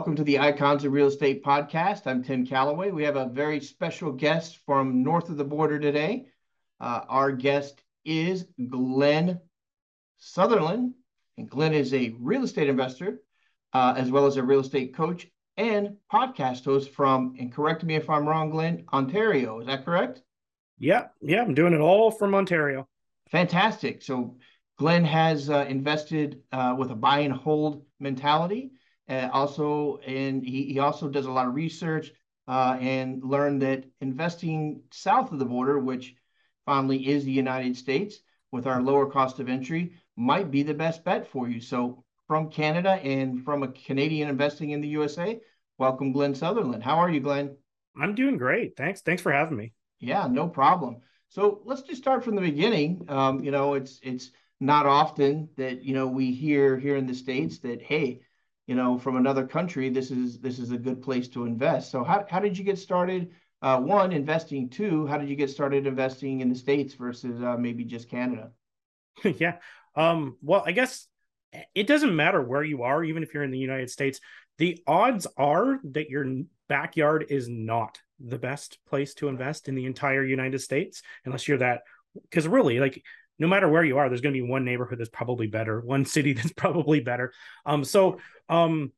Welcome to the Icons of Real Estate podcast. I'm Tim Calloway. We have a very special guest from north of the border today. Uh, our guest is Glen Sutherland. And Glen is a real estate investor, uh, as well as a real estate coach and podcast host from, and correct me if I'm wrong, Glen, Ontario. Is that correct? Yeah, yeah, I'm doing it all from Ontario. Fantastic. So Glen has uh, invested uh, with a buy and hold mentality. Uh, also, and he, he also does a lot of research uh, and learned that investing south of the border, which finally is the United States, with our lower cost of entry, might be the best bet for you. So, from Canada and from a Canadian investing in the USA, welcome, Glen Sutherland. How are you, Glen? I'm doing great. Thanks. Thanks for having me. Yeah, no problem. So let's just start from the beginning. Um, you know, it's it's not often that you know we hear here in the states that hey, you know, from another country, this is this is a good place to invest. So how how did you get started? Uh, one, investing. Two, how did you get started investing in the states versus uh, maybe just Canada? yeah. Um, well, I guess it doesn't matter where you are, even if you're in the United States. The odds are that your backyard is not the best place to invest in the entire United States, unless you're that. Because really, like no matter where you are, there's going to be one neighborhood that's probably better, one city that's probably better. Um, so um,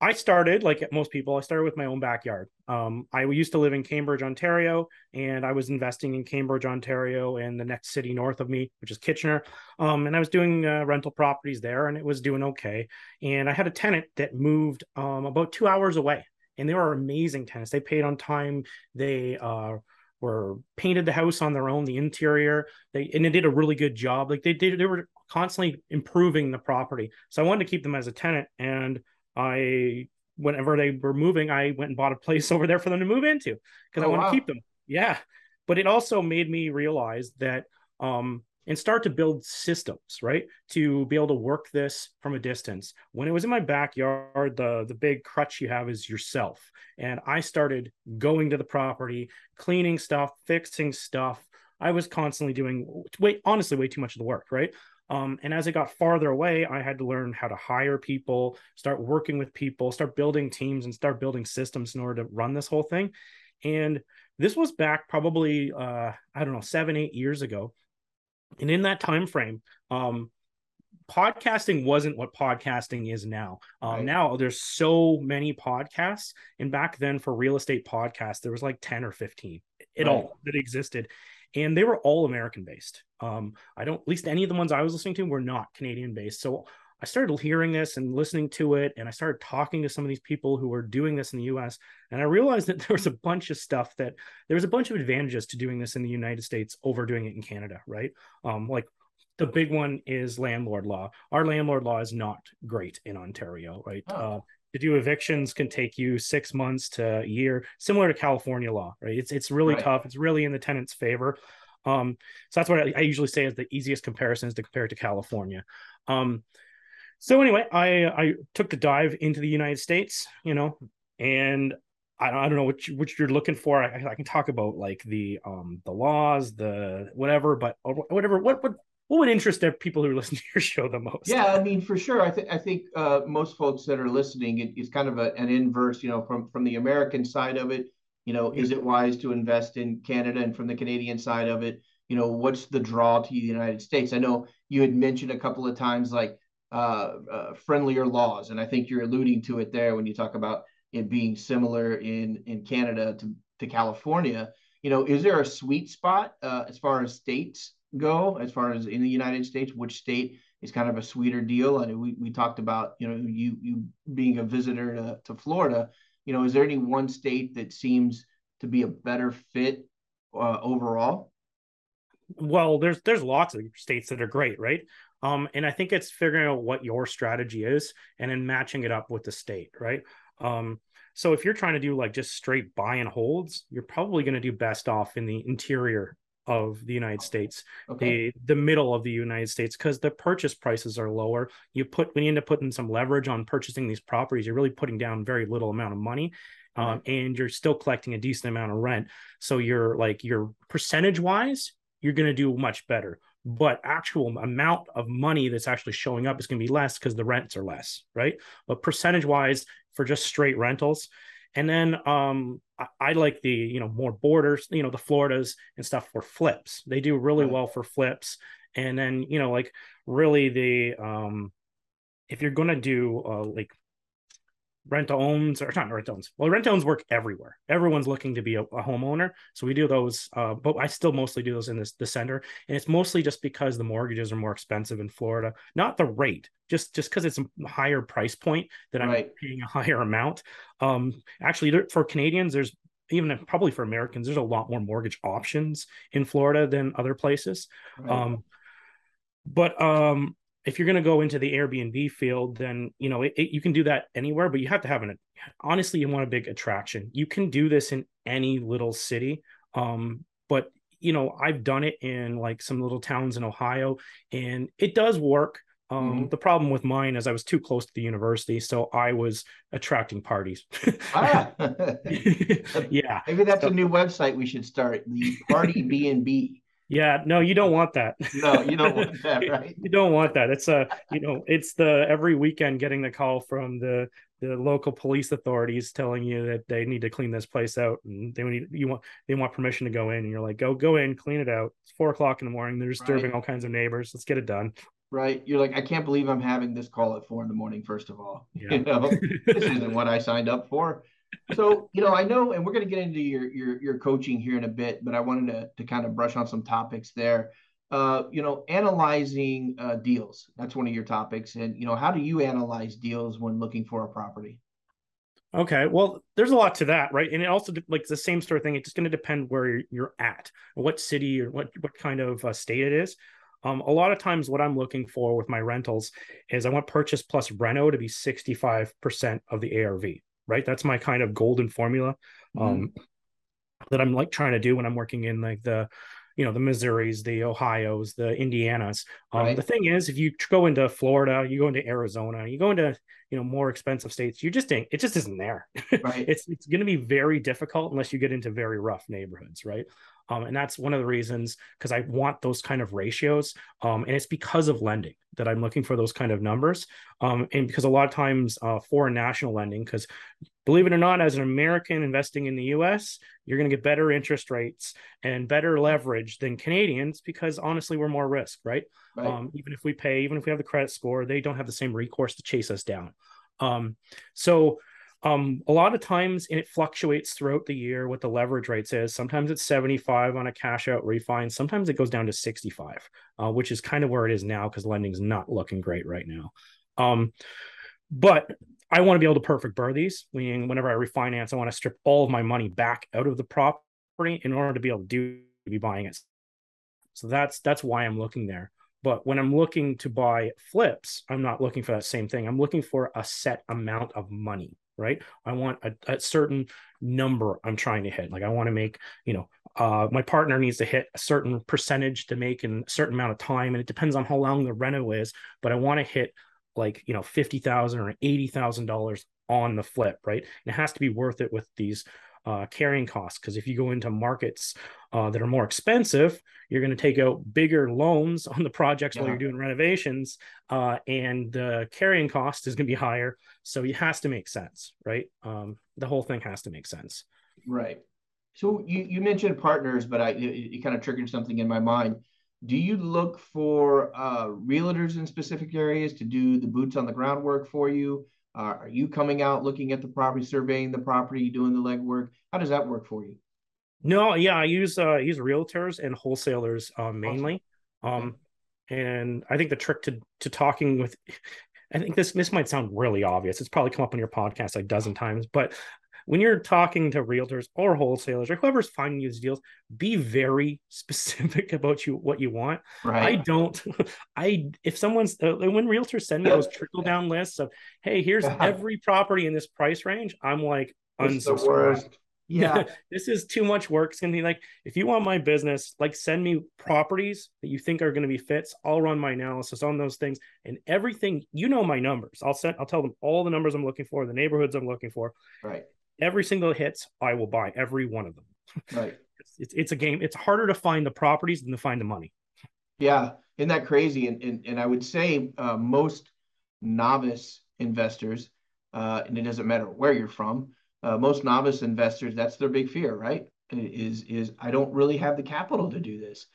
I started like most people. I started with my own backyard. Um, I used to live in Cambridge, Ontario, and I was investing in Cambridge, Ontario, and the next city north of me, which is Kitchener. Um, and I was doing uh, rental properties there, and it was doing okay. And I had a tenant that moved um, about two hours away, and they were amazing tenants. They paid on time. They uh, were painted the house on their own, the interior. They and they did a really good job. Like they did, they were constantly improving the property. So I wanted to keep them as a tenant. And I, whenever they were moving, I went and bought a place over there for them to move into because oh, I want wow. to keep them. Yeah, but it also made me realize that um, and start to build systems, right? To be able to work this from a distance. When it was in my backyard, the the big crutch you have is yourself. And I started going to the property, cleaning stuff, fixing stuff. I was constantly doing way honestly way too much of the work, right? Um, and as I got farther away, I had to learn how to hire people, start working with people, start building teams, and start building systems in order to run this whole thing. And this was back probably uh, I don't know seven eight years ago and in that time frame um podcasting wasn't what podcasting is now um right. now there's so many podcasts and back then for real estate podcasts there was like 10 or 15 it right. all that existed and they were all american based um i don't at least any of the ones i was listening to were not canadian based so I started hearing this and listening to it, and I started talking to some of these people who were doing this in the US. And I realized that there was a bunch of stuff that there was a bunch of advantages to doing this in the United States over doing it in Canada, right? Um, like the big one is landlord law. Our landlord law is not great in Ontario, right? Oh. Uh, to do evictions can take you six months to a year, similar to California law, right? It's it's really right. tough. It's really in the tenant's favor. Um, so that's what I, I, usually say is the easiest comparison is to compare it to California. Um, so anyway, I I took the dive into the United States, you know, and I, I don't know what you, what you're looking for. I, I, can talk about like the um the laws, the whatever, but whatever. What what what would interest the people who listen to your show the most? Yeah, I mean, for sure. I think I think uh, most folks that are listening, it, it's kind of a, an inverse. You know, from from the American side of it, you know, is it wise to invest in Canada? And from the Canadian side of it, you know, what's the draw to the United States? I know you had mentioned a couple of times like friendlier laws. And I think you're alluding to it there when you talk about it being similar in in Canada to, to California. You know, is there a sweet spot uh, as far as states go, as far as in the United States, which state is kind of a sweeter deal? And we, we talked about, you know, you you being a visitor to, to Florida. You know, is there any one state that seems to be a better fit uh, overall? Well, there's there's lots of states that are great, right? Um, and I think it's figuring out what your strategy is and then matching it up with the state, right? Um, so if you're trying to do like just straight buy and holds, you're probably going to do best off in the interior of the United States, okay. the the middle of the United States, because the purchase prices are lower. You put when you end up putting some leverage on purchasing these properties, you're really putting down very little amount of money. Um, and you're still collecting a decent amount of rent. So you're like your percentage wise, you're going to do much better. But actual amount of money that's actually showing up is going to be less because the rents are less, right? But percentage wise, for just straight rentals, and then um, I, I, like the you know more borders, you know the Floridas and stuff for flips. They do really well for flips. And then you know like really the um, if you're gonna do uh, like rent owns or not rent owns. Well, rent owns work everywhere. Everyone's looking to be a, a homeowner, so we do those. Uh, but I still mostly do those in this the center, and it's mostly just because the mortgages are more expensive in Florida. Not the rate, just just because it's a higher price point that I'm right. paying a higher amount. Um, actually, for Canadians, there's even if, probably for Americans, there's a lot more mortgage options in Florida than other places. Right. Um, but um, if you're going to go into the Airbnb field, then you know it, it, you can do that anywhere, but you have to have an honestly, you want a big attraction. You can do this in any little city, um, but you know I've done it in like some little towns in Ohio, and it does work. Um, mm-hmm. The problem with mine is I was too close to the university, so I was attracting parties. ah. yeah, maybe that's so, a new website we should start. The Party B and B. Yeah, no, you don't want that. No, you don't want that, right? you don't want that. It's a, you know, it's the every weekend getting the call from the the local police authorities telling you that they need to clean this place out and they need you want they want permission to go in and you're like go go in clean it out it's four o'clock in the morning they're disturbing right. all kinds of neighbors let's get it done right you're like i can't believe i'm having this call at four in the morning first of all yeah. you know this isn't what i signed up for so you know i know and we're going to get into your, your your coaching here in a bit but i wanted to, to kind of brush on some topics there. Uh, you know analyzing uh, deals that's one of your topics. And you know how do you analyze deals when looking for a property? Okay well there's a lot to that right? And it also like the same sort of thing it's just going to depend where you're at what city or what what kind of uh, state it is. Um, a lot of times what i'm looking for with my rentals is i want purchase plus reno to be 65% of the arv right? That's my kind of golden formula mm-hmm. um, mm-hmm. that I'm like trying to do when I'm working in like the, you know, the Missouris, the Ohio's, the Indianas. Um, right. The thing is, if you go into Florida, you go into Arizona, you go into you know more expensive states, you just ain't. It just isn't there. Right. it's it's going to be very difficult unless you get into very rough neighborhoods, right? Um, and that's one of the reasons because I want those kind of ratios. Um, and it's because of lending that I'm looking for those kind of numbers. Um, and because a lot of times uh, foreign national lending, because believe it or not, as an American investing in the US, you're going to get better interest rates and better leverage than Canadians because honestly, we're more risk, right? right. Um, even if we pay, even if we have the credit score, they don't have the same recourse to chase us down. Um, so um, a lot of times, and it fluctuates throughout the year what the leverage rates is. Sometimes it's 75 on a cash out refi. Sometimes it goes down to 65, uh, which is kind of where it is now because lending's not looking great right now. Um, but I want to be able to perfect BRRRR these. Meaning, whenever I refinance, I want to strip all of my money back out of the property in order to be able to do be buying it. So that's that's why I'm looking there. But when I'm looking to buy flips, I'm not looking for that same thing. I'm looking for a set amount of money right? I want a, a, certain number I'm trying to hit. Like I want to make, you know, uh, my partner needs to hit a certain percentage to make in a certain amount of time, and it depends on how long the reno is. But I want to hit like you know fifty thousand or eighty thousand dollars on the flip, right? And it has to be worth it with these uh, carrying costs. Because if you go into markets uh, that are more expensive, you're going to take out bigger loans on the projects yeah. while you're doing renovations, uh, and the carrying cost is going to be higher. So it has to make sense, right? Um, the whole thing has to make sense. Right. So you, you mentioned partners, but I it, it kind of triggered something in my mind. Do you look for uh, realtors in specific areas to do the boots on the ground work for you? Uh, are you coming out looking at the property, surveying the property, doing the legwork? How does that work for you? No, yeah, I use uh, use realtors and wholesalers uh, mainly. Awesome. Um, and I think the trick to to talking with, I think this this might sound really obvious. It's probably come up on your podcast a dozen times, but when you're talking to realtors or wholesalers or whoever's finding you these deals, be very specific about you what you want. Right. I don't. I if someone's uh, when realtors send me those trickle down lists of, hey, here's every property in this price range, I'm like, unsubscribe. Yeah, this is too much work. It's gonna be like if you want my business, like send me properties that you think are gonna be fits. I'll run my analysis on those things and everything. You know my numbers. I'll send. I'll tell them all the numbers I'm looking for, the neighborhoods I'm looking for. Right. Every single hits, I will buy every one of them. Right. it's, it's a game. It's harder to find the properties than to find the money. Yeah, isn't that crazy? And and, and I would say uh, most novice investors, uh, and it doesn't matter where you're from uh, most novice investors, that's their big fear, right? Is is I don't really have the capital to do this.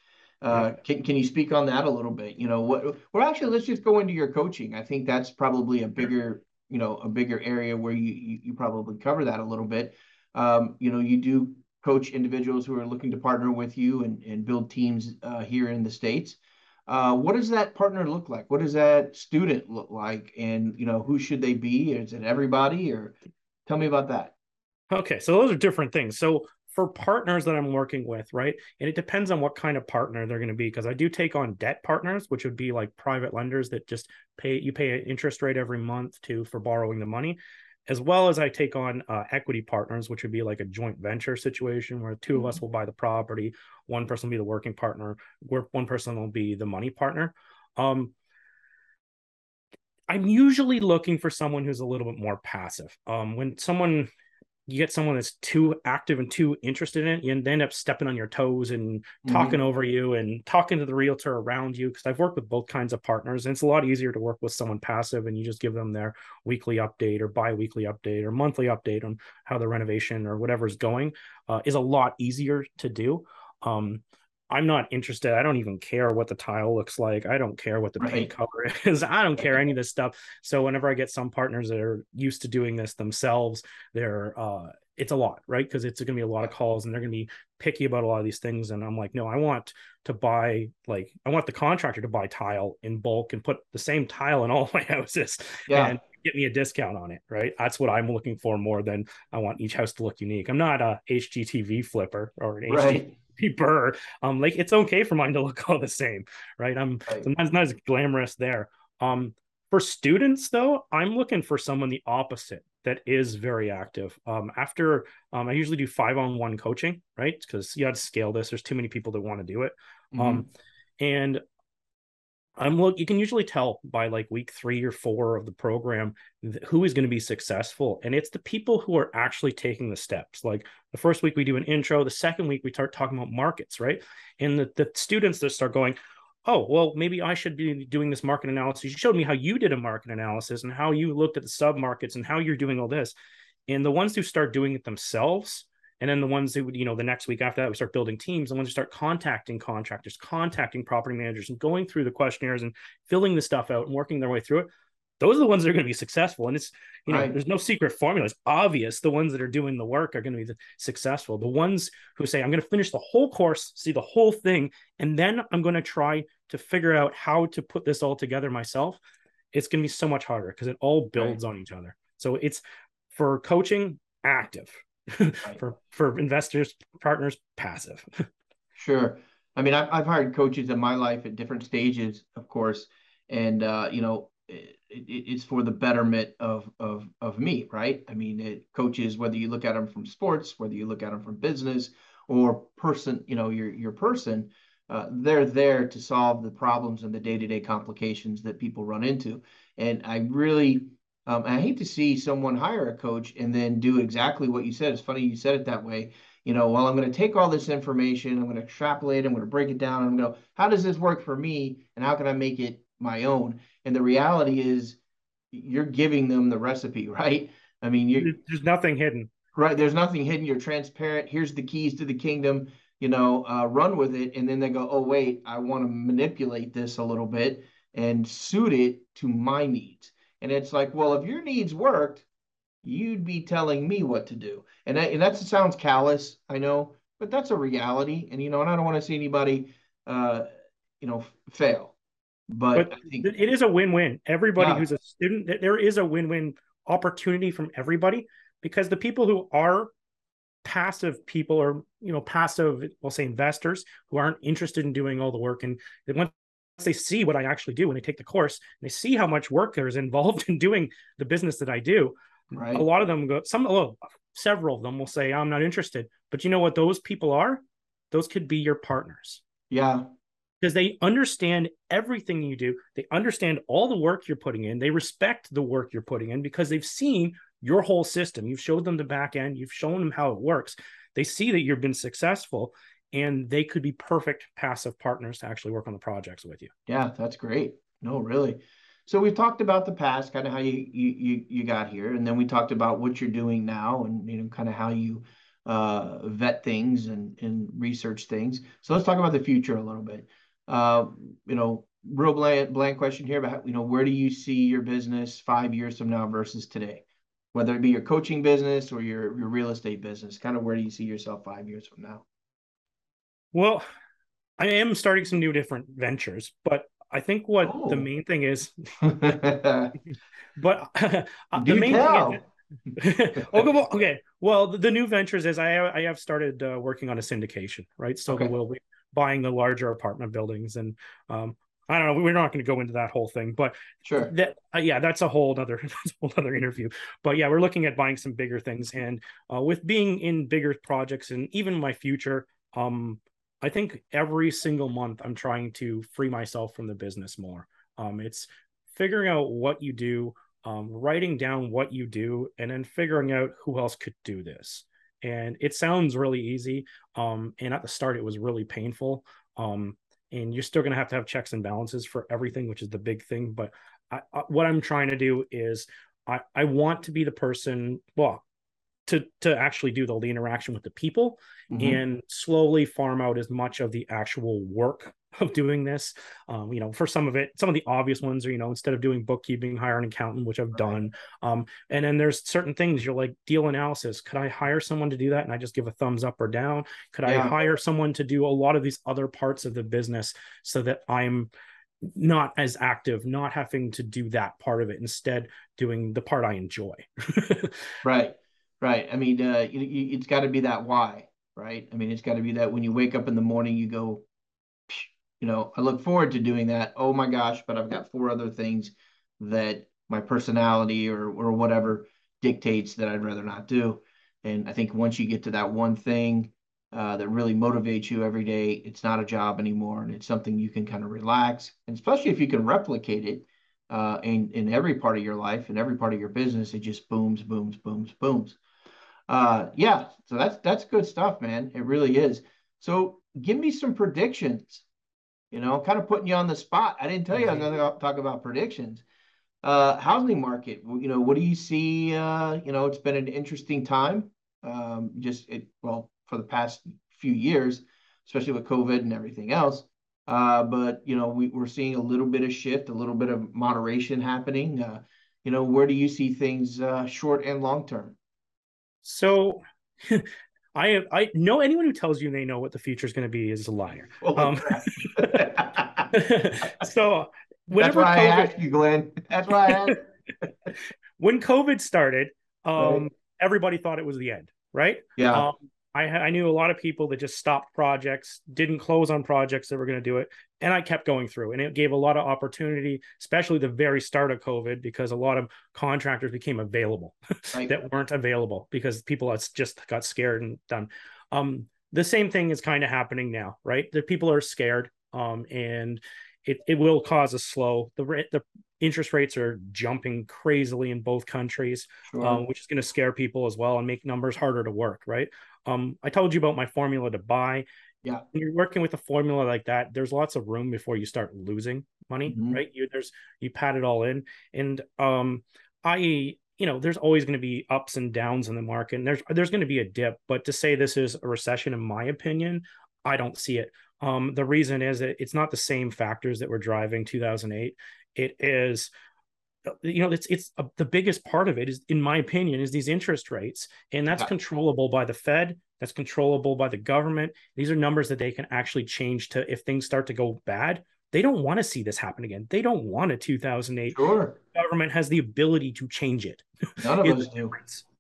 Uh, can can you speak on that a little bit? You know, what? Well, actually, let's just go into your coaching. I think that's probably a bigger, you know, a bigger area where you you, probably cover that a little bit. Um, you know, you do coach individuals who are looking to partner with you and and build teams uh, here in the states. Uh, what does that partner look like? What does that student look like? And you know, who should they be? Is it everybody? Or tell me about that. Okay, so those are different things. So for partners that I'm working with, right? And it depends on what kind of partner they're going to be because I do take on debt partners, which would be like private lenders that just pay you pay an interest rate every month to for borrowing the money, as well as I take on uh, equity partners, which would be like a joint venture situation where 2 mm-hmm. of us mm-hmm. will buy the property, one person will be the working partner, where one person will be the money partner. Um, I'm usually looking for someone who's a little bit more passive. Um, when someone you get someone that's too active and too interested in it, you end up stepping on your toes and mm-hmm. talking over you and talking to the realtor around you. Because I've worked with both kinds of partners, and it's a lot easier to work with someone passive and you just give them their weekly update or bi-weekly update or monthly update on how the renovation or whatever's going uh, is a lot easier to do. Um, I'm not interested. I don't even care what the tile looks like. I don't care what the right. paint color is. I don't care any of this stuff. So whenever I get some partners that are used to doing this themselves, they're uh it's a lot, right? Because it's going to be a lot of calls and they're going to be picky about a lot of these things. And I'm like, no, I want to buy, like, I want the contractor to buy tile in bulk and put the same tile in all my houses yeah. and get me a discount on it, right? That's what I'm looking for more than I want each house to look unique. I'm not a HGTV flipper or an right. Burr. Um, like it's okay for mine to look all the same, right? I'm right. sometimes not as glamorous there. Um, for students though, I'm looking for someone the opposite that is very active. Um, after um, I usually do five on one coaching, right? Because you got to scale this. There's too many people that want to do it. Mm-hmm. Um, and I'm look. You can usually tell by like week three or four of the program who is going to be successful, and it's the people who are actually taking the steps. Like the first week we do an intro, the second week we start talking about markets, right? And the, the students that start going, oh well, maybe I should be doing this market analysis. You showed me how you did a market analysis and how you looked at the sub markets and how you're doing all this. And the ones who start doing it themselves and then the ones that would, you know, the next week after that, we start building teams. The ones who start contacting contractors, contacting property managers, and going through the questionnaires and filling the stuff out and working their way through it. Those are the ones that are going to be successful. And it's, you know, right. there's no secret formula. It's obvious the ones that are doing the work are going to be successful. The ones who say, I'm going to finish the whole course, see the whole thing, and then I'm going to try to figure out how to put this all together myself. It's going to be so much harder because it all builds right. on each other. So it's for coaching, active for for investors partners passive. Sure. I mean I've, I've hired coaches in my life at different stages of course and uh, you know it, it, it's for the betterment of of of me right? I mean it coaches whether you look at them from sports whether you look at them from business or person you know your your person uh, they're there to solve the problems and the day-to-day complications that people run into. And i really um, I hate to see someone hire a coach and then do exactly what you said. It's funny you said it that way. You know, well, I'm going to take all this information, I'm going to extrapolate, I'm going to break it down, I'm going to go, how does this work for me, and how can I make it my own? And the reality is, you're giving them the recipe, right? I mean, you there's nothing hidden. Right, there's nothing hidden. You're transparent. Here's the keys to the kingdom. You know, uh, run with it, and then they go, oh wait, I want to manipulate this a little bit and suit it to my needs. And it's like, well, if your needs worked, you'd be telling me what to do. And that, and that sounds callous, I know, but that's a reality. And, you know, and I don't want to see anybody, uh, you know, fail. But, but think, it is a win-win. Everybody yeah. who's a student, there is a win-win opportunity from everybody. because the people who are passive people or you know passive we'll say investors who aren't interested in doing all the work and once they see what i actually do when they take the course and they see how much work there is involved in doing the business that i do right. a lot of them go some oh, several of them will say i'm not interested. But you know what those people are? Those could be your partners. Yeah. Because they understand everything you do. They understand all the work you're putting in. They respect the work you're putting in because they've seen your whole system. You've showed them the back end, you've shown them how it works. They see that you've been successful and they could be perfect passive partners to actually work on the projects with you. Yeah, that's great. No, really. So we've talked about the past, kind of how you you you got here, and then we talked about what you're doing now, and you know, kind of how you uh, vet things and and research things. So let's talk about the future a little bit. Uh, you know, real bland bland question here, but you know, where do you see your business five years from now versus today? whether it be your coaching business or your, your real estate business? Kind of where do you see yourself five years from now? Well, I am starting some new different ventures, but I think what oh. the main thing is, but uh, the main tell. thing is, okay, well, the, new ventures is I I have started uh, working on a syndication, right? So okay. we'll be buying the larger apartment buildings, and um, I don't know. We're not going to go into that whole thing, but sure. That uh, yeah, that's a whole other whole other interview. But yeah, we're looking at buying some bigger things, and uh, with being in bigger projects, and even my future, um, I think every single month I'm trying to free myself from the business more. Um, it's figuring out what you do, um, writing down what you do, and then figuring out who else could do this. And it sounds really easy. Um, and at the start, it was really painful. Um, and you're still going to have to have checks and balances for everything which is the big thing but I, I, what i'm trying to do is I, I want to be the person well to to actually do the, the interaction with the people mm-hmm. and slowly farm out as much of the actual work of doing this. Um, you know, for some of it, some of the obvious ones are, you know, instead of doing bookkeeping, hire an accountant, which I've right. done. Um, and then there's certain things you're like deal analysis. Could I hire someone to do that? And I just give a thumbs up or down. Could yeah. I hire someone to do a lot of these other parts of the business so that I'm not as active, not having to do that part of it, instead doing the part I enjoy. right. Right. I mean, uh, you, you, it's got to be that why, right? I mean, it's got to be that when you wake up in the morning, you go, you know, I look forward to doing that. Oh my gosh, but I've got four other things that my personality or or whatever dictates that I'd rather not do. And I think once you get to that one thing uh, that really motivates you every day, it's not a job anymore, and it's something you can kind of relax. And especially if you can replicate it uh, in in every part of your life and every part of your business, it just booms, booms, booms, booms. Uh, yeah, so that's that's good stuff, man. It really is. So give me some predictions you know, kind of putting you on the spot. I didn't tell you I was going to talk about predictions. Uh, housing market, you know, what do you see? Uh, you know, it's been an interesting time. Um, just it, well, for the past few years, especially with COVID and everything else. Uh, but you know, we, we're seeing a little bit of shift, a little bit of moderation happening. Uh, you know, where do you see things uh, short and long term? So I I know anyone who tells you they know what the future is going to be is a liar. Oh, um, so whenever That's why COVID, I asked you, Glen. That's why I asked. when COVID started, um, right. everybody thought it was the end, right? Yeah. Um, I, I knew a lot of people that just stopped projects, didn't close on projects that were going to do it, and I kept going through, and it gave a lot of opportunity, especially the very start of COVID, because a lot of contractors became available right. that weren't available because people just got scared and done. Um, the same thing is kind of happening now, right? The people are scared, um, and it, it will cause a slow. The the interest rates are jumping crazily in both countries, sure. um, which is going to scare people as well and make numbers harder to work, right? Um, I told you about my formula to buy. Yeah. When you're working with a formula like that, there's lots of room before you start losing money, mm-hmm. right? You there's you pat it all in. And um I you know, there's always going to be ups and downs in the market. And there's there's going to be a dip, but to say this is a recession, in my opinion, I don't see it. Um, the reason is that it's not the same factors that were driving 2008. It is you know it's it's a, the biggest part of it is in my opinion is these interest rates and that's yeah. controllable by the fed that's controllable by the government these are numbers that they can actually change to if things start to go bad they don't want to see this happen again they don't want a 2008 sure government has the ability to change it none of us do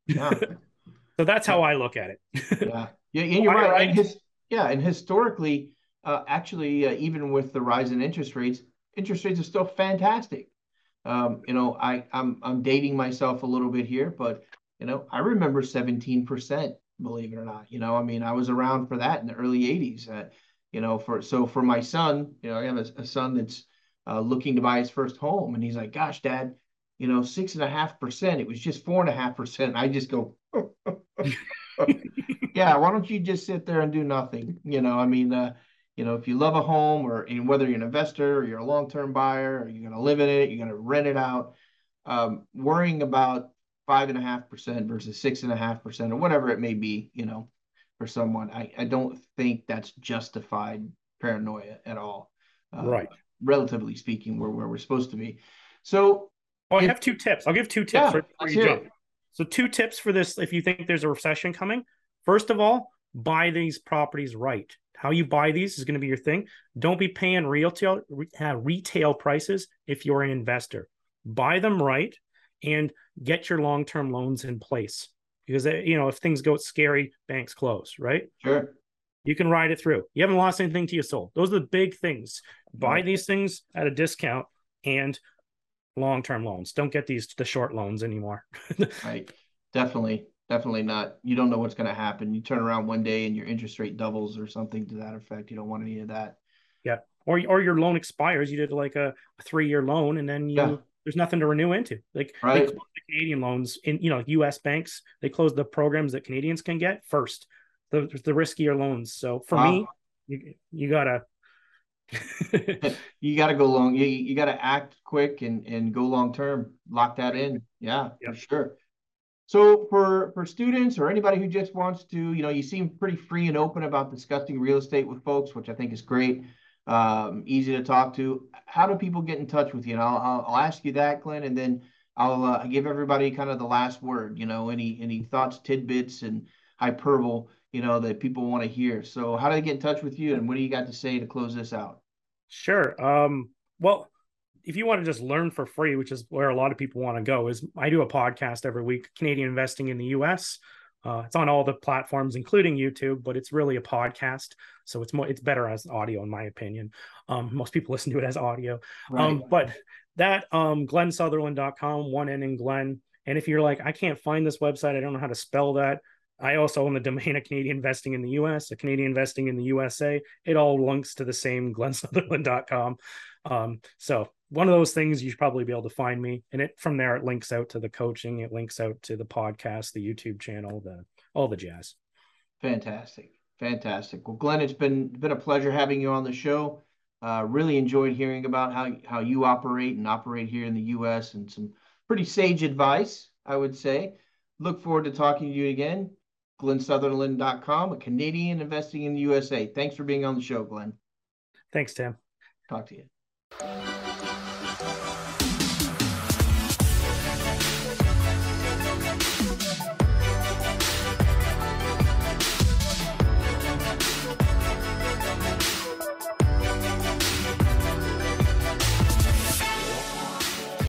Yeah. so that's how I look at it. yeah. Yeah. And you're right. right. And his, yeah. And historically, uh, actually, uh, even with the rise in interest rates, interest rates are still fantastic. Um, you know, I, I'm I'm dating myself a little bit here, but you know, I remember 17%, believe it or not. You know, I mean, I was around for that in the early 80s. Uh, you know, for so for my son, you know, I have a, a son that's uh, looking to buy his first home, and he's like, "Gosh, Dad, you know, six and a half percent. It was just four and a half percent." I just go, "Yeah, why don't you just sit there and do nothing?" You know, I mean, uh, you know, if you love a home, or whether you're an investor or you're a long-term buyer, or you're going to live in it, you're going to rent it out, um, worrying about five and a half percent versus six and a half percent, or whatever it may be, you know, for someone, I, I don't think that's justified paranoia at all. Uh, right. Relatively speaking, where where we're supposed to be. So, well, I have two tips. I'll give two tips yeah, for you jump. So, two tips for this if you think there's a recession coming. First of all, buy these properties right. How you buy these is going to be your thing. Don't be paying retail uh, retail prices if you're an investor. Buy them right and get your long-term loans in place because uh, you know if things go scary, banks close, right? Sure. You can ride it through. You haven't lost anything to your soul. Those are the big things. Buy these things at a discount and long-term loans. Don't get these the short loans anymore. right. Definitely definitely not. You don't know what's going to happen. You turn around one day and your interest rate doubles or something to that effect. You don't want any of that. Yeah. Or, or your loan expires. You did like a, a three year loan and then you, yeah. there's nothing to renew into. Like right. the Canadian loans in, you know, US banks, they close the programs that Canadians can get first, the, the riskier loans. So for wow. me, you, you gotta, you got to go long. You, you got to act quick and, and go long term. Lock that in. Yeah, yep. for sure. So for for students or anybody who just wants to, you know, you seem pretty free and open about discussing real estate with folks, which I think is great. Um, easy to talk to. How do people get in touch with you? And I'll I'll, ask you that, Glen, and then I'll uh, give everybody kind of the last word. You know, any any thoughts, tidbits, and hyperbole, you know, that people want to hear. So how do they get in touch with you, and what do you got to say to close this out? Sure. Um, well if you want to just learn for free, which is where a lot of people want to go, is I do a podcast every week, Canadian Investing in the US. Uh, it's on all the platforms, including YouTube, but it's really a podcast, so it's more it's better as audio, in my opinion. Um, most people listen to it as audio, right. um, but that um, GlenSutherland.com, one N in Glen. And if you're like, I can't find this website, I don't know how to spell that. I also own the domain of Canadian Investing in the US, a Canadian Investing in the USA. It all links to the same GlenSutherland.com. Um, so one of those things you should probably be able to find me and it from there it links out to the coaching it links out to the podcast the youtube channel the all the jazz. Fantastic. Fantastic. Well glen it's been been a pleasure having you on the show. Uh, really enjoyed hearing about how how you operate and operate here in the us and some pretty sage advice i would say. Look forward to talking to you again. Glensutherland.com a canadian investing in the usa thanks for being on the show glen. Thanks tim. Talk to you